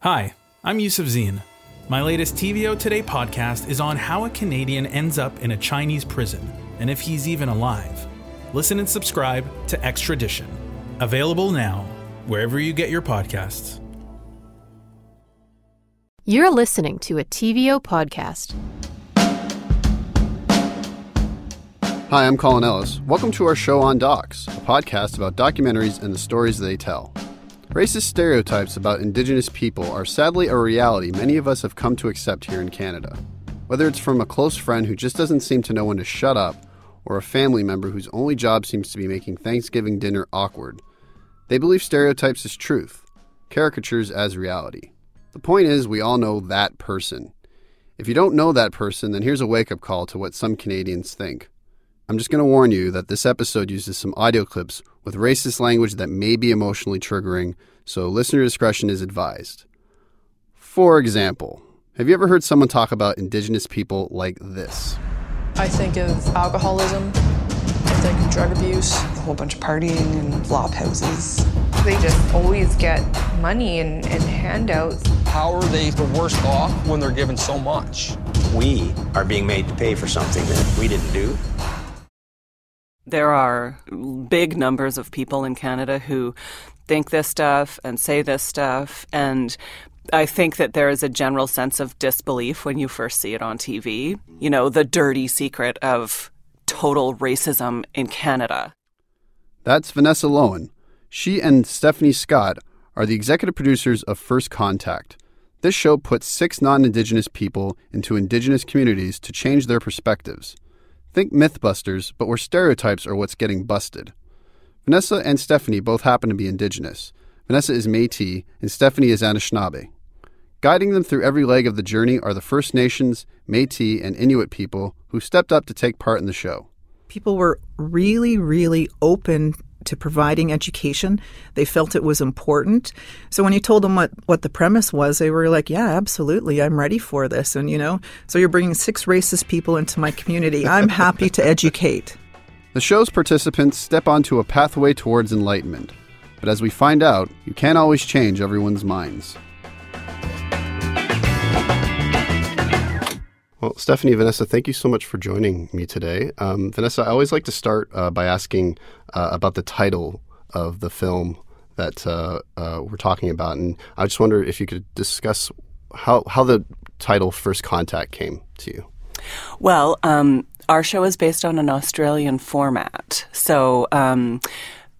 Hi, I'm Yusuf Zine. My latest TVO Today podcast is on how a Canadian ends up in a Chinese prison and if he's even alive. Listen and subscribe to Extradition. Available now, wherever you get your podcasts. You're listening to a TVO podcast. Hi, I'm Colin Ellis. Welcome to our show on Docs, a podcast about documentaries and the stories they tell. Racist stereotypes about Indigenous people are sadly a reality many of us have come to accept here in Canada. Whether it's from a close friend who just doesn't seem to know when to shut up, or a family member whose only job seems to be making Thanksgiving dinner awkward, they believe stereotypes as truth, caricatures as reality. The point is, we all know that person. If you don't know that person, then here's a wake up call to what some Canadians think. I'm just going to warn you that this episode uses some audio clips with racist language that may be emotionally triggering, so listener discretion is advised. For example, have you ever heard someone talk about Indigenous people like this? I think of alcoholism, I think of drug abuse, a whole bunch of partying and flop houses. They just always get money and, and handouts. How are they the worst off when they're given so much? We are being made to pay for something that we didn't do. There are big numbers of people in Canada who think this stuff and say this stuff. And I think that there is a general sense of disbelief when you first see it on TV. You know, the dirty secret of total racism in Canada. That's Vanessa Loewen. She and Stephanie Scott are the executive producers of First Contact. This show puts six non Indigenous people into Indigenous communities to change their perspectives. Think Mythbusters, but where stereotypes are what's getting busted. Vanessa and Stephanie both happen to be Indigenous. Vanessa is Metis, and Stephanie is Anishinaabe. Guiding them through every leg of the journey are the First Nations, Metis, and Inuit people who stepped up to take part in the show. People were really, really open to providing education. They felt it was important. So when you told them what, what the premise was, they were like, yeah, absolutely, I'm ready for this. And, you know, so you're bringing six racist people into my community. I'm happy to educate. The show's participants step onto a pathway towards enlightenment. But as we find out, you can't always change everyone's minds. Well, Stephanie, Vanessa, thank you so much for joining me today. Um, Vanessa, I always like to start uh, by asking uh, about the title of the film that uh, uh, we're talking about, and I just wonder if you could discuss how how the title First Contact came to you. Well, um, our show is based on an Australian format, so. Um,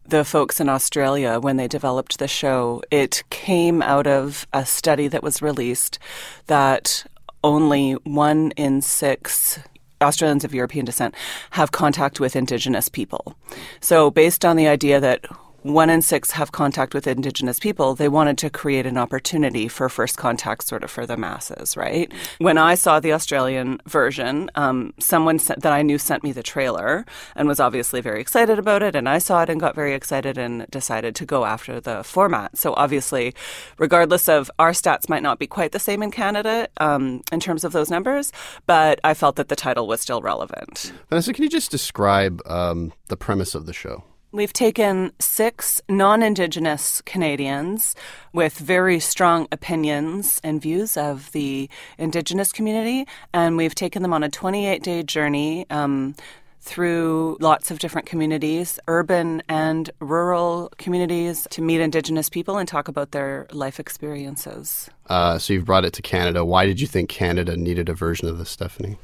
the folks in Australia, when they developed the show, it came out of a study that was released that only one in six Australians of European descent have contact with Indigenous people. So, based on the idea that one in six have contact with Indigenous people, they wanted to create an opportunity for first contact sort of for the masses, right? When I saw the Australian version, um, someone sent, that I knew sent me the trailer and was obviously very excited about it. And I saw it and got very excited and decided to go after the format. So, obviously, regardless of our stats might not be quite the same in Canada um, in terms of those numbers, but I felt that the title was still relevant. Vanessa, can you just describe um, the premise of the show? We've taken six non Indigenous Canadians with very strong opinions and views of the Indigenous community, and we've taken them on a 28 day journey. Um, through lots of different communities, urban and rural communities, to meet Indigenous people and talk about their life experiences. Uh, so you've brought it to Canada. Why did you think Canada needed a version of this, Stephanie?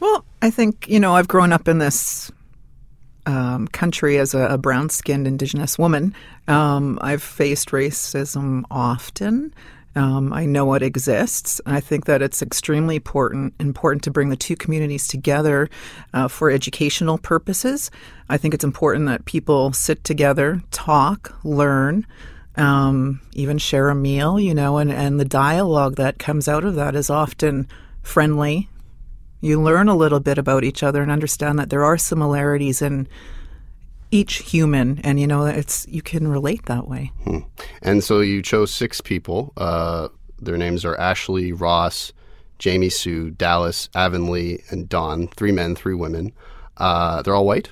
Well, I think, you know, I've grown up in this um, country as a, a brown skinned Indigenous woman. Um, I've faced racism often. Um, I know it exists. I think that it's extremely important important to bring the two communities together uh, for educational purposes. I think it's important that people sit together, talk, learn, um, even share a meal. You know, and, and the dialogue that comes out of that is often friendly. You learn a little bit about each other and understand that there are similarities in each human, and you know it's you can relate that way. Hmm. And so you chose six people. Uh, their names are Ashley, Ross, Jamie Sue, Dallas, Avonlea, and Don. Three men, three women. Uh, they're all white.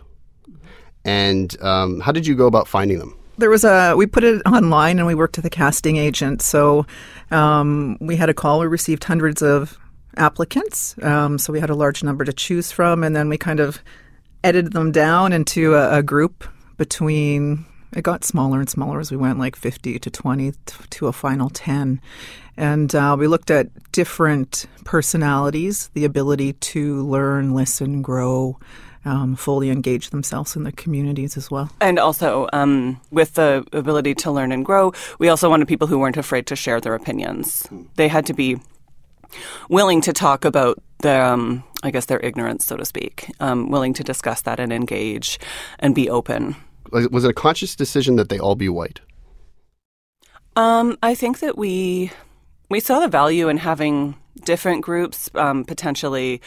And um, how did you go about finding them? there was a we put it online and we worked with a casting agent. So um, we had a call. We received hundreds of applicants. Um, so we had a large number to choose from, and then we kind of edited them down into a, a group between. It got smaller and smaller as we went, like 50 to 20 to a final 10. And uh, we looked at different personalities, the ability to learn, listen, grow, um, fully engage themselves in the communities as well. And also, um, with the ability to learn and grow, we also wanted people who weren't afraid to share their opinions. They had to be willing to talk about their, um, I guess, their ignorance, so to speak, um, willing to discuss that and engage and be open. Was it a conscious decision that they all be white? Um, I think that we we saw the value in having different groups um, potentially.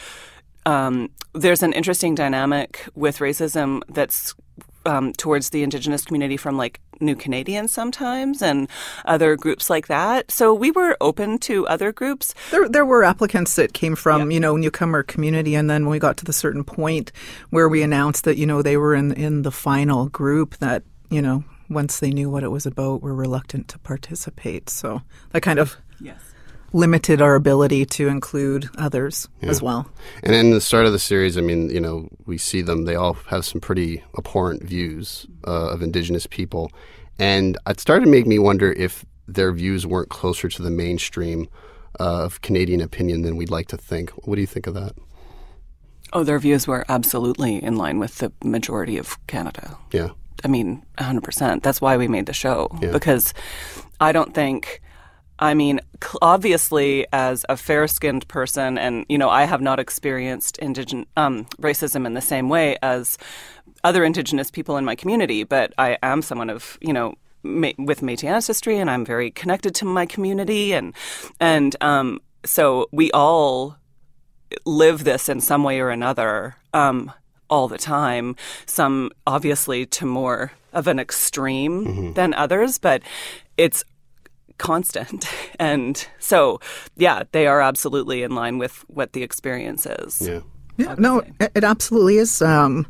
Um, there's an interesting dynamic with racism that's um, towards the Indigenous community from like New Canadians sometimes and other groups like that. So we were open to other groups. There, there were applicants that came from you know newcomer community, and then when we got to the certain point where we announced that you know they were in in the final group, that you know once they knew what it was about, were reluctant to participate. So that kind of yes. Limited our ability to include others Yeah. as well. And in the start of the series, I mean, you know, we see them, they all have some pretty abhorrent views uh, of Indigenous people. And it started to make me wonder if their views weren't closer to the mainstream uh, of Canadian opinion than we'd like to think. What do you think of that? Oh, their views were absolutely in line with the majority of Canada. Yeah. I mean, 100%. That's why we made the show. Yeah. Because I don't think, I mean, obviously, as a fair skinned person, and, you know, I have not experienced indigen- um, racism in the same way as other Indigenous people in my community, but I am someone of, you know, ma- with Métis ancestry, and I'm very connected to my community, and and um, so we all live this in some way or another um, all the time. Some obviously to more of an extreme than others, but it's constant. And so, yeah, they are absolutely in line with what the experience is. Yeah. Yeah, no, it, it absolutely is um,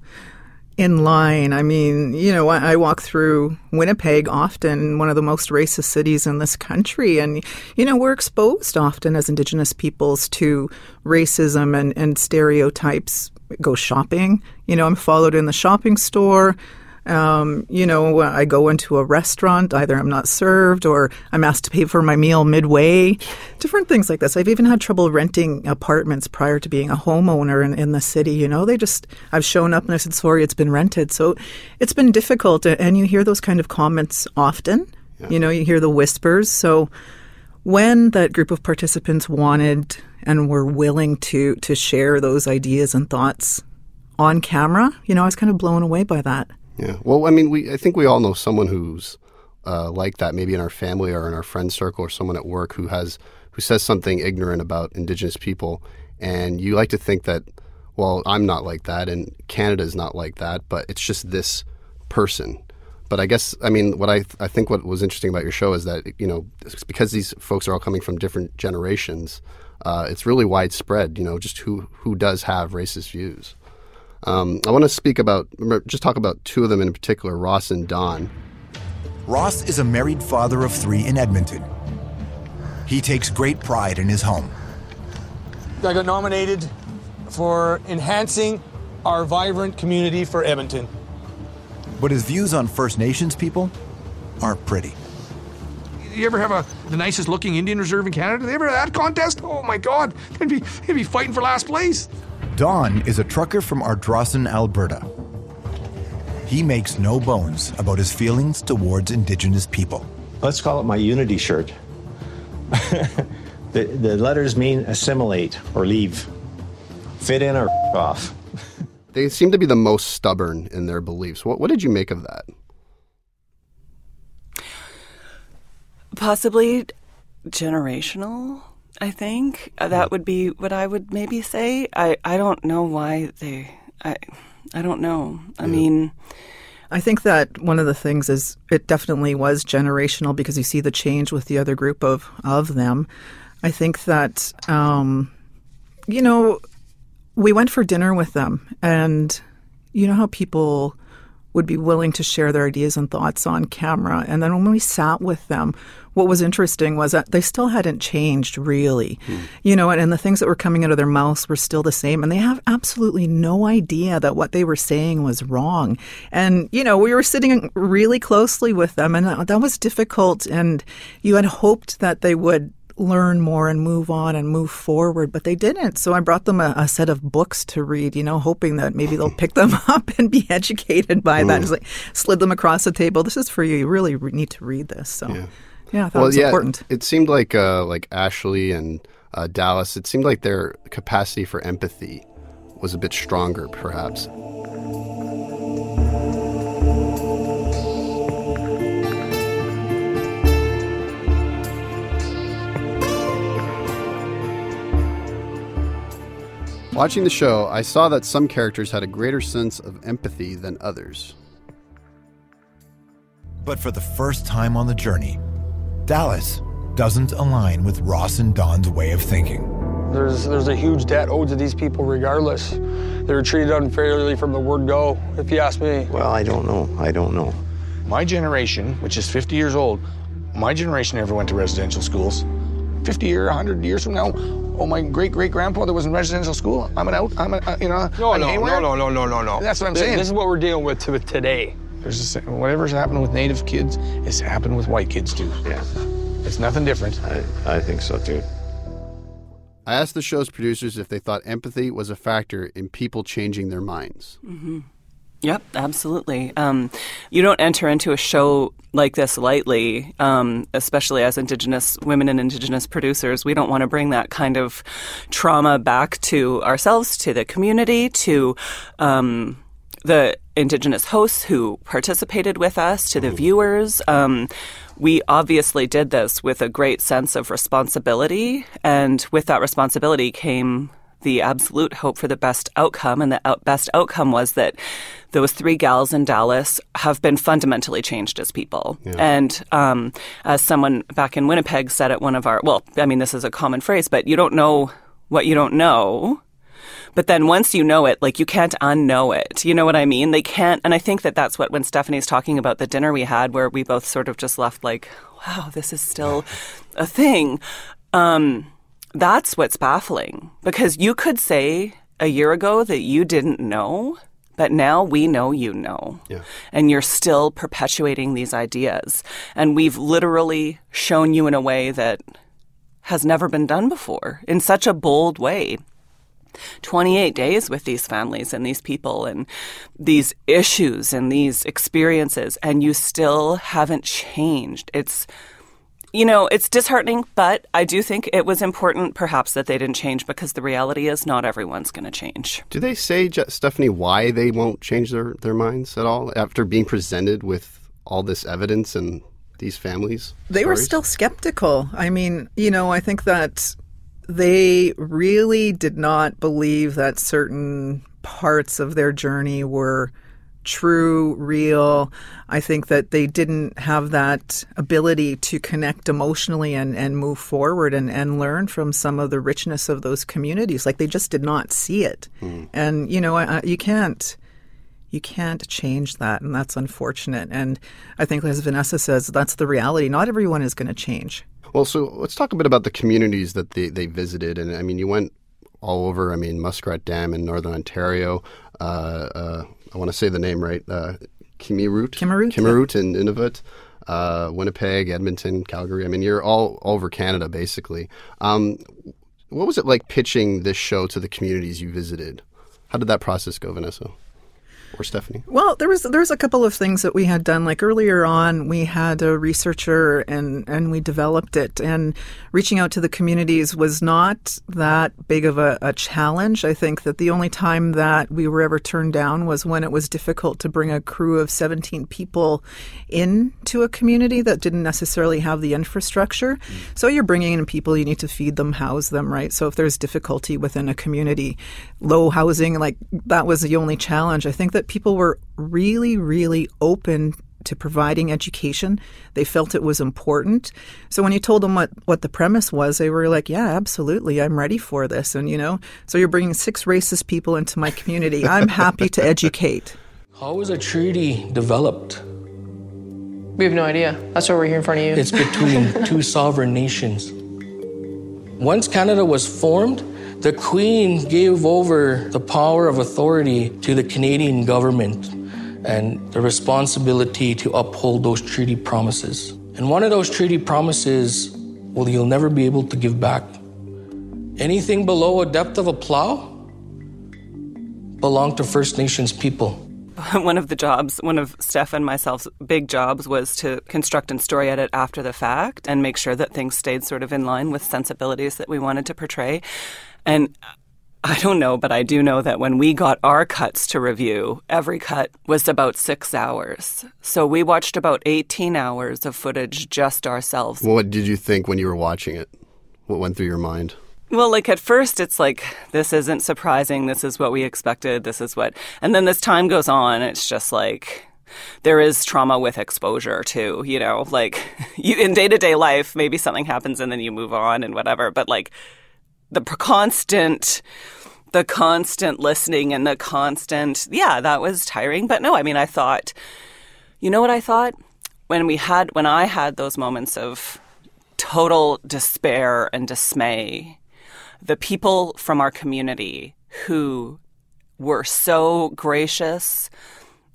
in line. I mean, you know, I, I walk through Winnipeg often, one of the most racist cities in this country, and you know, we're exposed often as Indigenous peoples to racism and, and stereotypes. Go shopping, you know, I'm followed in the shopping store. Um, you know, I go into a restaurant, either I'm not served or I'm asked to pay for my meal midway, different things like this. I've even had trouble renting apartments prior to being a homeowner in, in the city. You know, they just, I've shown up and I said, sorry, it's been rented. So it's been difficult. And you hear those kind of comments often. You know, you hear the whispers. So when that group of participants wanted and were willing to, to share those ideas and thoughts on camera, you know, I was kind of blown away by that. Yeah. Well, I mean, we I think we all know someone who's uh, like that, maybe in our family or in our friend circle or someone at work who has who says something ignorant about Indigenous people, and you like to think that, well, I'm not like that, and Canada's not like that, but it's just this person. But I guess I mean what I I think what was interesting about your show is that you know because these folks are all coming from different generations, uh, it's really widespread. You know, just who who does have racist views. Um, I want to speak about, just talk about two of them in particular, Ross and Don. Ross is a married father of three in Edmonton. He takes great pride in his home. I got nominated for enhancing our vibrant community for Edmonton. But his views on First Nations people aren't pretty. You ever have a the nicest looking Indian reserve in Canada? They ever have that contest? Oh my God, they'd be they'd be fighting for last place. Don is a trucker from Ardrossan, Alberta. He makes no bones about his feelings towards Indigenous people. Let's call it my unity shirt. the, the letters mean assimilate or leave, fit in or off. They seem to be the most stubborn in their beliefs. What, what did you make of that? Possibly generational, I think. Uh, That would be what I would maybe say. I, I don't know why they. I, I don't know. I mean, I think that one of the things is it definitely was generational because you see the change with the other group of of them. I think that um, you know we went for dinner with them, and you know how people would be willing to share their ideas and thoughts on camera. And then when we sat with them, what was interesting was that they still hadn't changed really, hmm. you know, and, and, the things that were coming out of their mouths were still the same. And they have absolutely no idea that what they were saying was wrong. And, you know, we were sitting really closely with them, and that was difficult. And you had hoped that they would learn more and move on and move forward, but they didn't. So I brought them a, a, set of books to read, you know, hoping that maybe they'll pick them up and be educated by mm. that. Just like slid them across the table. This is for you. You really need to read this. So, yeah, yeah I thought well, it was yeah, important. It seemed like uh, like Ashley and uh, Dallas. It seemed like their capacity for empathy was a bit stronger, perhaps. Watching the show, I saw that some characters had a greater sense of empathy than others. But for the first time on the journey, Dallas doesn't align with Ross and Don's way of thinking. There's, there's a huge debt owed to these people regardless. They were treated unfairly from the word go, if you ask me. Well, I don't know. I don't know. My generation, which is 50 years old, my generation never went to residential schools. 50 or 100 years from now, oh, my great great grandfather was in residential school. I'm an out. I'm a, uh, you know. No, no, no, no, no, no, no, no. That's what I'm this, saying. This is what we're dealing with to today. There's a, whatever's happening with native kids is happening with white kids too. Yeah, it's nothing different. I, I think so too. I asked the show's producers if they thought empathy was a factor in people changing their minds. Mm-hmm. Yep, absolutely. Um, you don't enter into a show like this lightly, um, especially as Indigenous women and Indigenous producers. We don't want to bring that kind of trauma back to ourselves, to the community, to um, the Indigenous hosts who participated with us, to the viewers. Um, we obviously did this with a great sense of responsibility, and with that responsibility came the absolute hope for the best outcome. And the out- best outcome was that those three gals in Dallas have been fundamentally changed as people. Yeah. And um, as someone back in Winnipeg said at one of our, well, I mean, this is a common phrase, but you don't know what you don't know. But then once you know it, like you can't unknow it. You know what I mean? They can't. And I think that that's what, when Stephanie's talking about the dinner we had, where we both sort of just left like, wow, this is still a thing. Um, that's what's baffling because you could say a year ago that you didn't know, but now we know you know. Yeah. And you're still perpetuating these ideas. And we've literally shown you in a way that has never been done before in such a bold way. 28 days with these families and these people and these issues and these experiences, and you still haven't changed. It's you know, it's disheartening, but I do think it was important perhaps that they didn't change because the reality is not everyone's going to change. Do they say, Stephanie, why they won't change their, their minds at all after being presented with all this evidence and these families? They stories? were still skeptical. I mean, you know, I think that they really did not believe that certain parts of their journey were true, real. I think that they didn't have that ability to connect emotionally and, and move forward and, and learn from some of the richness of those communities. Like they just did not see it. Mm. And, you know, I, you can't. You can't change that, and that's unfortunate. And I think, as Vanessa says, that's the reality. Not everyone is going to change. Well, so let's talk a bit about the communities that they, they visited. And I mean, you went all over. I mean, Muskrat Dam in Northern Ontario, uh, uh, I want to say the name right, uh, Kimmirut, Kimmirut, Kimmirut, and Nunavut. Uh, Winnipeg, Edmonton, Calgary. I mean, you're all over Canada, basically. Um, what was it like pitching this show to the communities you visited? How did that process go, Vanessa? Or Stephanie? Well, there was there's a couple of things that we had done. Like earlier on, we had a researcher and and we developed it. And reaching out to the communities was not that big of a, a challenge. I think that the only time that we were ever turned down was when it was difficult to bring a crew of 17 people into a community that didn't necessarily have the infrastructure. Mm. So you're bringing in people, you need to feed them, house them, right? So if there's difficulty within a community, low housing, like that was the only challenge. I think that people were really, really open to providing education. They felt it was important. So when you told them what, what the premise was, they were like, yeah, absolutely. I'm ready for this. And, you know, so you're bringing six racist people into my community. I'm happy to educate. How is a treaty developed? We have no idea. That's why we're here in front of you. It's between two sovereign nations. Once Canada was formed, the Queen gave over the power of authority to the Canadian government and the responsibility to uphold those treaty promises. And one of those treaty promises, well, you'll never be able to give back. Anything below a depth of a plow belong to First Nations people. one of the jobs, one of Steph and myself's big jobs was to construct and story edit after the fact and make sure that things stayed sort of in line with sensibilities that we wanted to portray. And I don't know, but I do know that when we got our cuts to review, every cut was about six hours. So we watched about 18 hours of footage just ourselves. What did you think when you were watching it? What went through your mind? Well, like at first, it's like, this isn't surprising. This is what we expected. This is what. And then as time goes on, it's just like, there is trauma with exposure too, you know, like you in day to day life, maybe something happens and then you move on and whatever. But like the constant, the constant listening and the constant, yeah, that was tiring. But no, I mean, I thought, you know what I thought? When we had, when I had those moments of total despair and dismay, the people from our community who were so gracious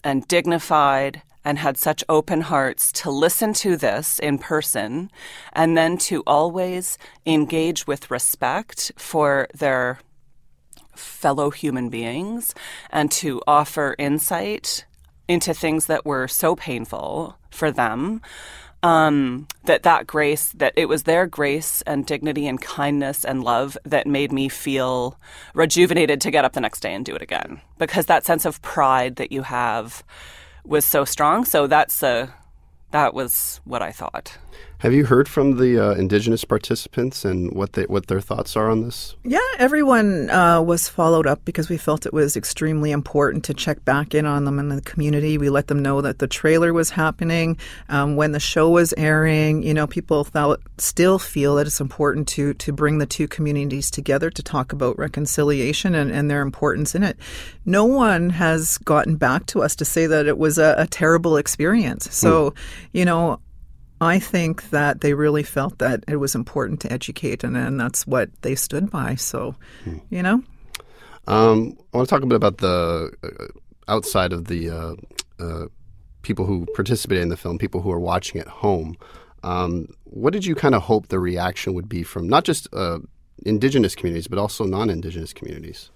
and dignified and had such open hearts to listen to this in person and then to always engage with respect for their fellow human beings and to offer insight into things that were so painful for them um, that that grace that it was their grace and dignity and kindness and love that made me feel rejuvenated to get up the next day and do it again. Because that sense of pride that you have was so strong. So that's a that was what i thought have you heard from the uh, indigenous participants and what they what their thoughts are on this? Yeah, everyone uh, was followed up because we felt it was extremely important to check back in on them in the community. We let them know that the trailer was happening um, when the show was airing. You know, people felt still feel that it's important to to bring the two communities together to talk about reconciliation and, and their importance in it. No one has gotten back to us to say that it was a, a terrible experience. So, hmm. you know, I think that they really felt that it was important to educate, and, and that's what they stood by. So, hmm. you know. Um, I want to talk a bit about the uh, outside of the uh, uh, people who participated in the film, people who are watching at home. Um, what did you kind of hope the reaction would be from not just uh, indigenous communities, but also non indigenous communities?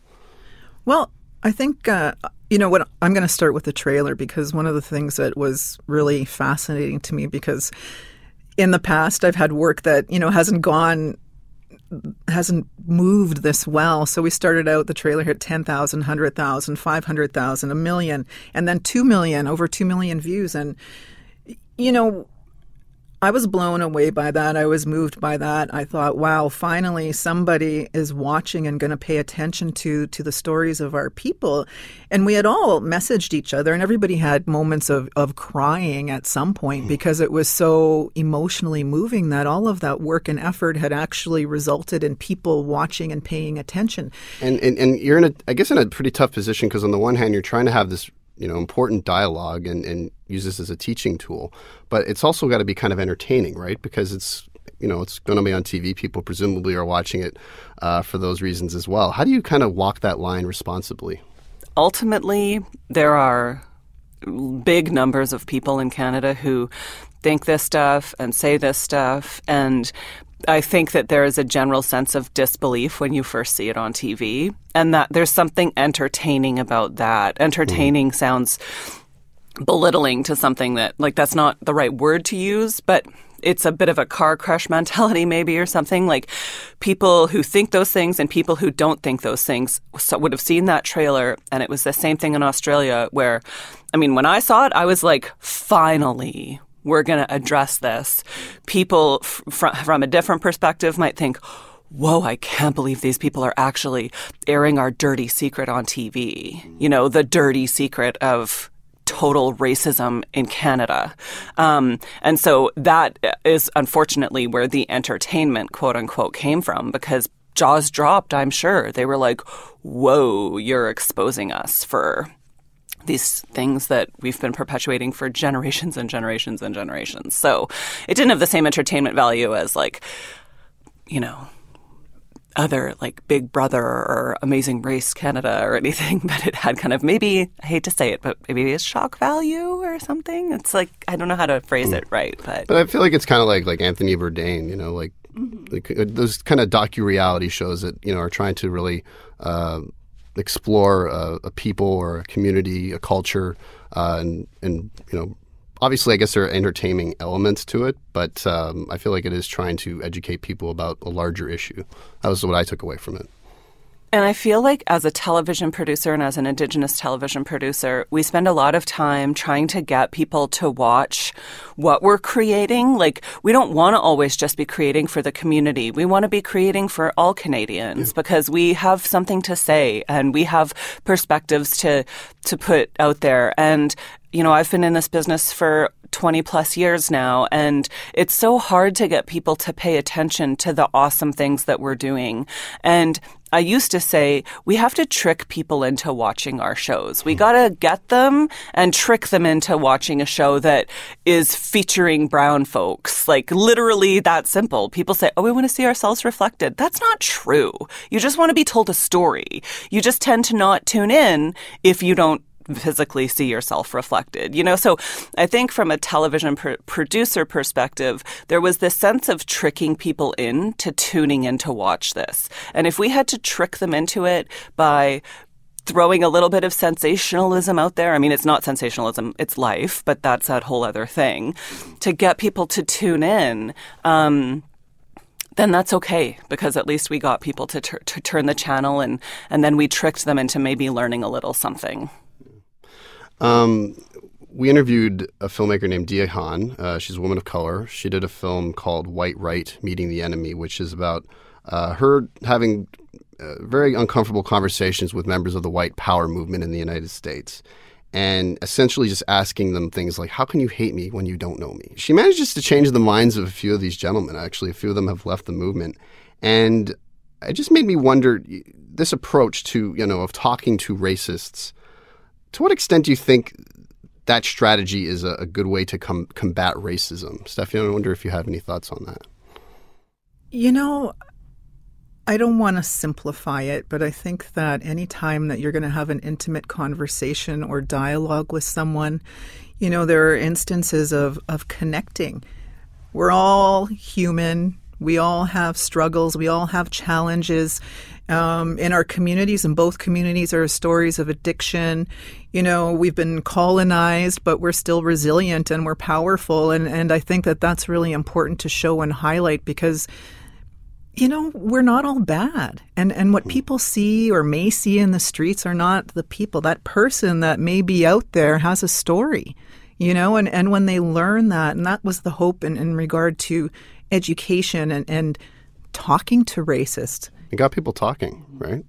Well, I think uh, you know what I'm going to start with the trailer because one of the things that was really fascinating to me because in the past I've had work that you know hasn't gone hasn't moved this well. So we started out the trailer hit 10,000, 100,000, 500,000, a million, and then 2 million, over 2 million views and you know I was blown away by that. I was moved by that. I thought, wow, finally somebody is watching and going to pay attention to to the stories of our people. And we had all messaged each other and everybody had moments of, of crying at some point because it was so emotionally moving that all of that work and effort had actually resulted in people watching and paying attention. And and, and you're in a I guess in a pretty tough position because on the one hand you're trying to have this you know important dialogue and, and use this as a teaching tool. But it's also got to be kind of entertaining right? Because it's you know it's going to be on tv people presumably are watching it uh, for those reasons as well. How do you kind of walk that line responsibly? Ultimately there are big numbers of people in canada who think this stuff and say this stuff and I think that there is a general sense of disbelief when you first see it on TV, and that there's something entertaining about that. Entertaining mm. sounds belittling to something that, like, that's not the right word to use, but it's a bit of a car crash mentality, maybe, or something. Like, people who think those things and people who don't think those things would have seen that trailer, and it was the same thing in Australia, where, I mean, when I saw it, I was like, finally we're going to address this. People f- from a different perspective might think, whoa, I can't believe these people are actually airing our dirty secret on TV. You know, the dirty secret of total racism in Canada. Um, and so that is unfortunately where the entertainment, quote unquote, came from because jaws dropped, I'm sure. They were like, whoa, you're exposing us for these things that we've been perpetuating for generations and generations and generations. So it didn't have the same entertainment value as like, you know, other like Big Brother or Amazing Race Canada or anything, but it had kind of maybe I hate to say it, but maybe a shock value or something. It's like I don't know how to phrase it right, but But I feel like it's kind of like like Anthony Bourdain, you know, like, like uh, those kind of docu reality shows that you know are trying to really uh, explore uh, a people or a community, a culture, uh, and and you know. Obviously, I guess there are entertaining elements to it, but um, I feel like it is trying to educate people about a larger issue. That was what I took away from it. And I feel like as a television producer and as an Indigenous television producer, we spend a lot of time trying to get people to watch what we're creating. Like, we don't want to always just be creating for the community. We want to be creating for all Canadians because we have something to say and we have perspectives to, to put out there. And you know, I've been in this business for 20 plus years now, and it's so hard to get people to pay attention to the awesome things that we're doing. And I used to say we have to trick people into watching our shows. We got to get them and trick them into watching a show that is featuring brown folks. Like literally that simple. People say, "Oh, we want to see ourselves reflected." That's not true. You just want to be told a story. You just tend to not tune in if you don't physically see yourself reflected. You know, so I think from a television pr- producer perspective, there was this sense of tricking people in to tuning in to watch this. And if we had to trick them into it by throwing a little bit of sensationalism out there. I mean, it's not sensationalism, it's life, but that's that whole other thing. To get people to tune in, um, then that's okay because at least we got people to, to turn the channel and, and then we tricked them into maybe learning a little something. Um, we interviewed a filmmaker named Deeyah Khan. Uh, she's a woman of color. She did a film called White Right Meeting the Enemy, which is about uh, her having uh, very uncomfortable conversations with members of the white power movement in the United States. And essentially just asking them things like, How can you hate me when you don't know me? She manages to change the minds of a few of these gentlemen. Actually, a few of them have left the movement. And it just made me wonder this approach to, you know, of talking to racists to what extent do you think that strategy is a, a good way to com- combat racism? Stephanie, I wonder if you have any thoughts on that. You know, I don't want to simplify it, but I think that any time that you're going to have an intimate conversation or dialogue with someone, you know, there are instances of, of connecting. We're all human. We all have struggles. We all have challenges. Um, in our communities, and both communities are stories of addiction. You know, we've been colonized, but we're still resilient and we're powerful. And, and I think that that's really important to show and highlight because you know, we're not all bad. And and what hmm. people see or may see in the streets are not the people. That person that may be out there has a story. You know, and, and when they learn that, and that was the hope in, in regard to education and, and talking to racists. It got people talking, right?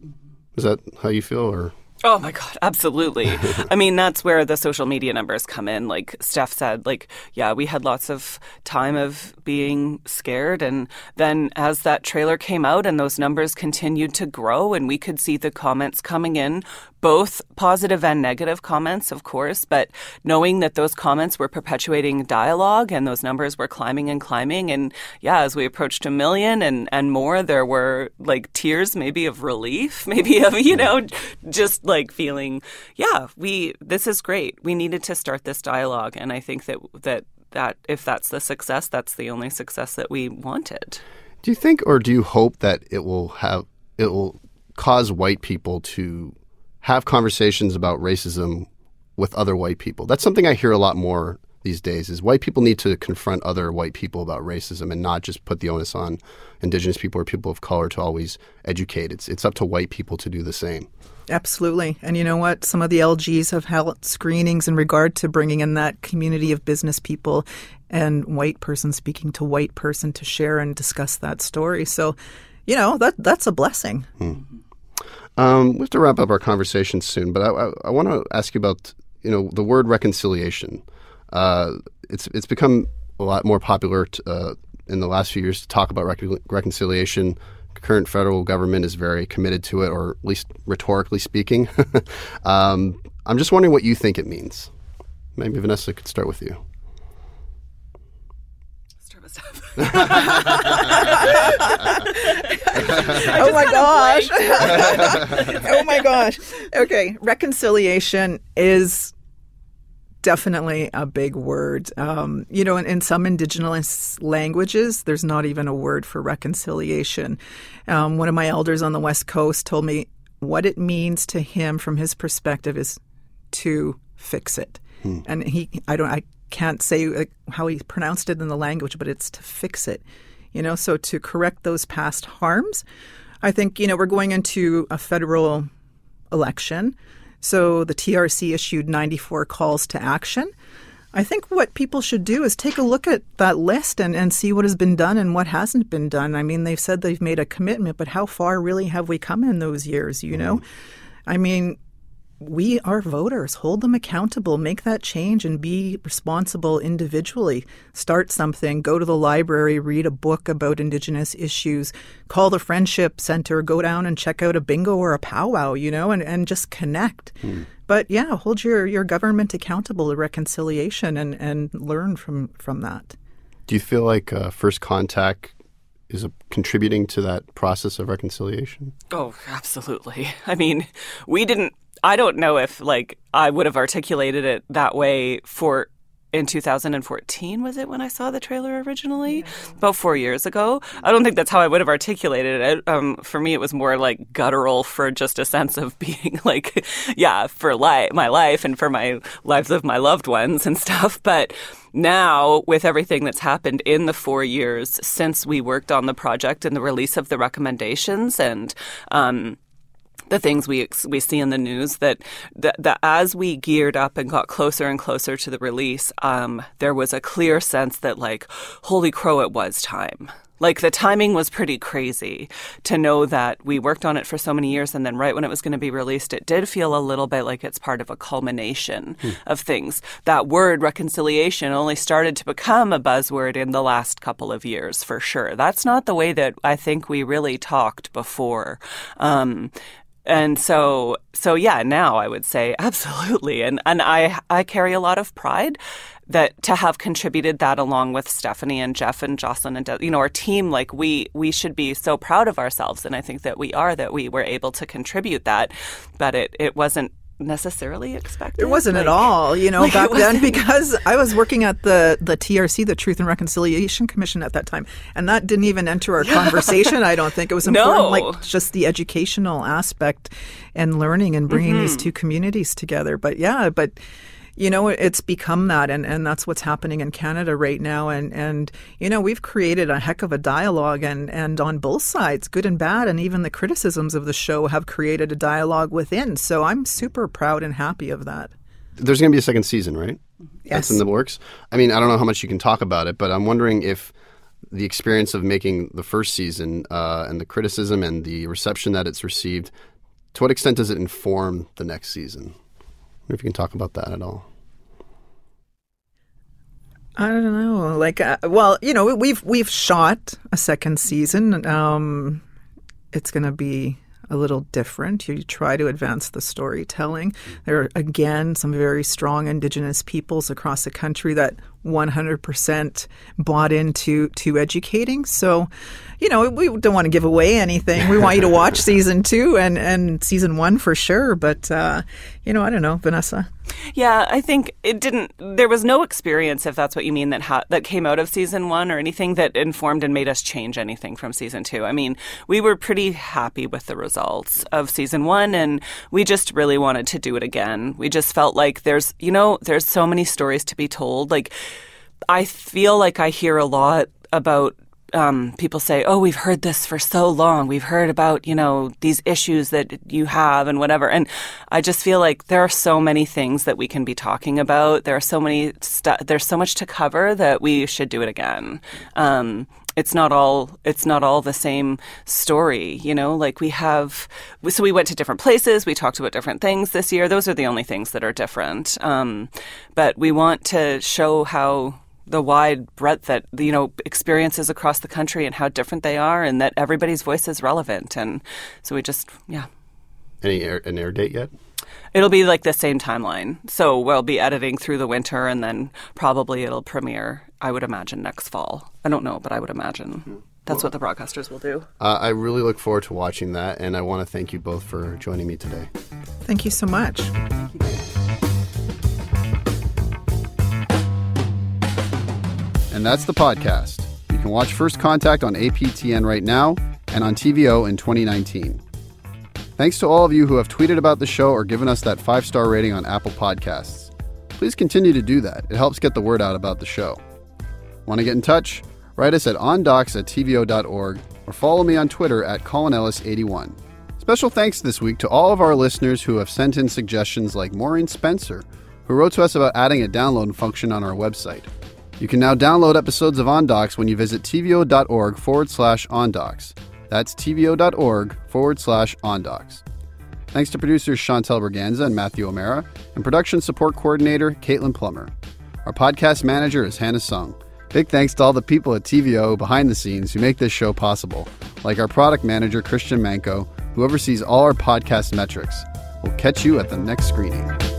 Is that how you feel or Oh my God, absolutely. I mean, that's where the social media numbers come in. Like Steph said, like, yeah, we had lots of time of being scared. And then as that trailer came out and those numbers continued to grow, and we could see the comments coming in, both positive and negative comments, of course, but knowing that those comments were perpetuating dialogue and those numbers were climbing and climbing. And yeah, as we approached a million and, and more, there were like tears maybe of relief, maybe of, you know, just like feeling, yeah, we, this is great. We needed to start this dialogue. And I think that, that, that if that's the success, that's the only success that we wanted. Do you think or do you hope that it will have, it will cause white people to have conversations about racism with other white people. That's something I hear a lot more these days is white people need to confront other white people about racism and not just put the onus on indigenous people or people of color to always educate. It's it's up to white people to do the same. Absolutely. And you know what? Some of the LGs have held screenings in regard to bringing in that community of business people and white person speaking to white person to share and discuss that story. So, you know, that that's a blessing. Hmm. Um, we have to wrap up our conversation soon, but I, I, I want to ask you about you know the word reconciliation. Uh, it's it's become a lot more popular uh, in the last few years to talk about rec- reconciliation. Current federal government is very committed to it, or at least rhetorically speaking. um, I'm just wondering what you think it means. Maybe Vanessa could start with you. Oh my gosh. oh my gosh. Okay, reconciliation is definitely a big word. Um, you know, in, in, some indigenous languages, there's not even a word for reconciliation. Um, one of my elders on the West Coast told me what it means to him from his perspective is to fix it. Hmm. And he, I don't, I can't say how he pronounced it in the language, but it's to fix it. You know, so to correct those past harms. I think, you know, we're going into a federal election. So the TRC issued 94 calls to action. I think what people should do is take a look at that list and, and see what has been done and what hasn't been done. I mean, they've said they've made a commitment, but how far really have we come in those years, you know? Mm-hmm. I mean, we are voters. Hold them accountable. Make that change and be responsible individually. Start something. Go to the library. Read a book about Indigenous issues. Call the Friendship Center. Go down and check out a bingo or a powwow, you know, and, and just connect. Hmm. But yeah, hold your, your government accountable to reconciliation and, and learn from, from that. Do you feel like uh, First Contact is contributing to that process of reconciliation? Oh, absolutely. I mean, we didn't I don't know if like I would have articulated it that way for in 2014 was it when I saw the trailer originally yeah. about four years ago. I don't think that's how I would have articulated it. Um, for me, it was more like guttural for just a sense of being like, yeah, for life, my life and for my lives of my loved ones and stuff. But now, with everything that's happened in the four years since we worked on the project and the release of the recommendations and um, the things we we see in the news that, that, that as we geared up and got closer and closer to the release, um, there was a clear sense that like, holy crow, it was time. Like the timing was pretty crazy to know that we worked on it for so many years and then right when it was going to be released, it did feel a little bit like it's part of a culmination hmm. of things. That word reconciliation only started to become a buzzword in the last couple of years for sure. That's not the way that I think we really talked before. Um, and so so yeah now i would say absolutely. And and i i carry a lot of pride that to have contributed that along with stephanie and jeff and jocelyn and you know our team like we we should be so proud of ourselves. And i think that we are that we were able to contribute that but it it wasn't necessarily expected. It wasn't like, at all, you know, like back then because I was working at the the TRC, the Truth and Reconciliation Commission at that time, and that didn't even enter our conversation. I don't think it was important, no. like just the educational aspect and learning and bringing mm-hmm. these two communities together. But yeah, but you know, it's become that, and, and that's what's happening in Canada right now. And, and, you know, we've created a heck of a dialogue, and, and on both sides, good and bad, and even the criticisms of the show have created a dialogue within. So I'm super proud and happy of that. There's going to be a second season, right? Yes. That's in the works. I mean, I don't know how much you can talk about it, but I'm wondering if the experience of making the first season uh, and the criticism and the reception that it's received, to what extent does it inform the next season? If you can talk about that at all. I don't know. Like, uh, well, you know, we've we've shot a second season. Um, it's going to be a little different. You try to advance the storytelling. There are again some very strong Indigenous peoples across the country that 100% bought into to educating. So, you know, we don't want to give away anything. We want you to watch season two and, and season one for sure. But, uh, you know, I don't know, Vanessa. Yeah, I think it didn't. There was no experience, if that's what you mean, that ha- that came out of season one, or anything that informed and made us change anything from season two. I mean, we were pretty happy with the results of season one, and we just really wanted to do it again. We just felt like there's, you know, there's so many stories to be told. Like, I feel like I hear a lot about um, people say, "Oh, we've heard this for so long. We've heard about you know these issues that you have and whatever." And I just feel like there are so many things that we can be talking about. There are so many. Stu- there's so much to cover that we should do it again. Um, it's not all it's not all the same story you know like we have so we went to different places we talked about different things this year those are the only things that are different um, but we want to show how the wide breadth that you know experiences across the country and how different they are, and that everybody's voice is relevant. And so we just, yeah. Any air, an air date yet? It'll be like the same timeline. So we'll be editing through the winter and then probably it'll premiere, I would imagine, next fall. I don't know, but I would imagine that's what the broadcasters will do. Uh, I really look forward to watching that, and I want to thank you both for joining me today. Thank you so much. And that's the podcast. You can watch First Contact on APTN right now and on TVO in 2019. Thanks to all of you who have tweeted about the show or given us that five star rating on Apple Podcasts. Please continue to do that. It helps get the word out about the show. Want to get in touch? Write us at ondocs at tvo.org or follow me on Twitter at ColinEllis81. Special thanks this week to all of our listeners who have sent in suggestions like Maureen Spencer, who wrote to us about adding a download function on our website. You can now download episodes of OnDocs when you visit tvo.org forward slash OnDocs. That's tvo.org forward slash OnDocs. Thanks to producers Chantel Berganza and Matthew O'Mara, and production support coordinator Caitlin Plummer. Our podcast manager is Hannah Sung. Big thanks to all the people at TVO behind the scenes who make this show possible, like our product manager Christian Manko, who oversees all our podcast metrics. We'll catch you at the next screening.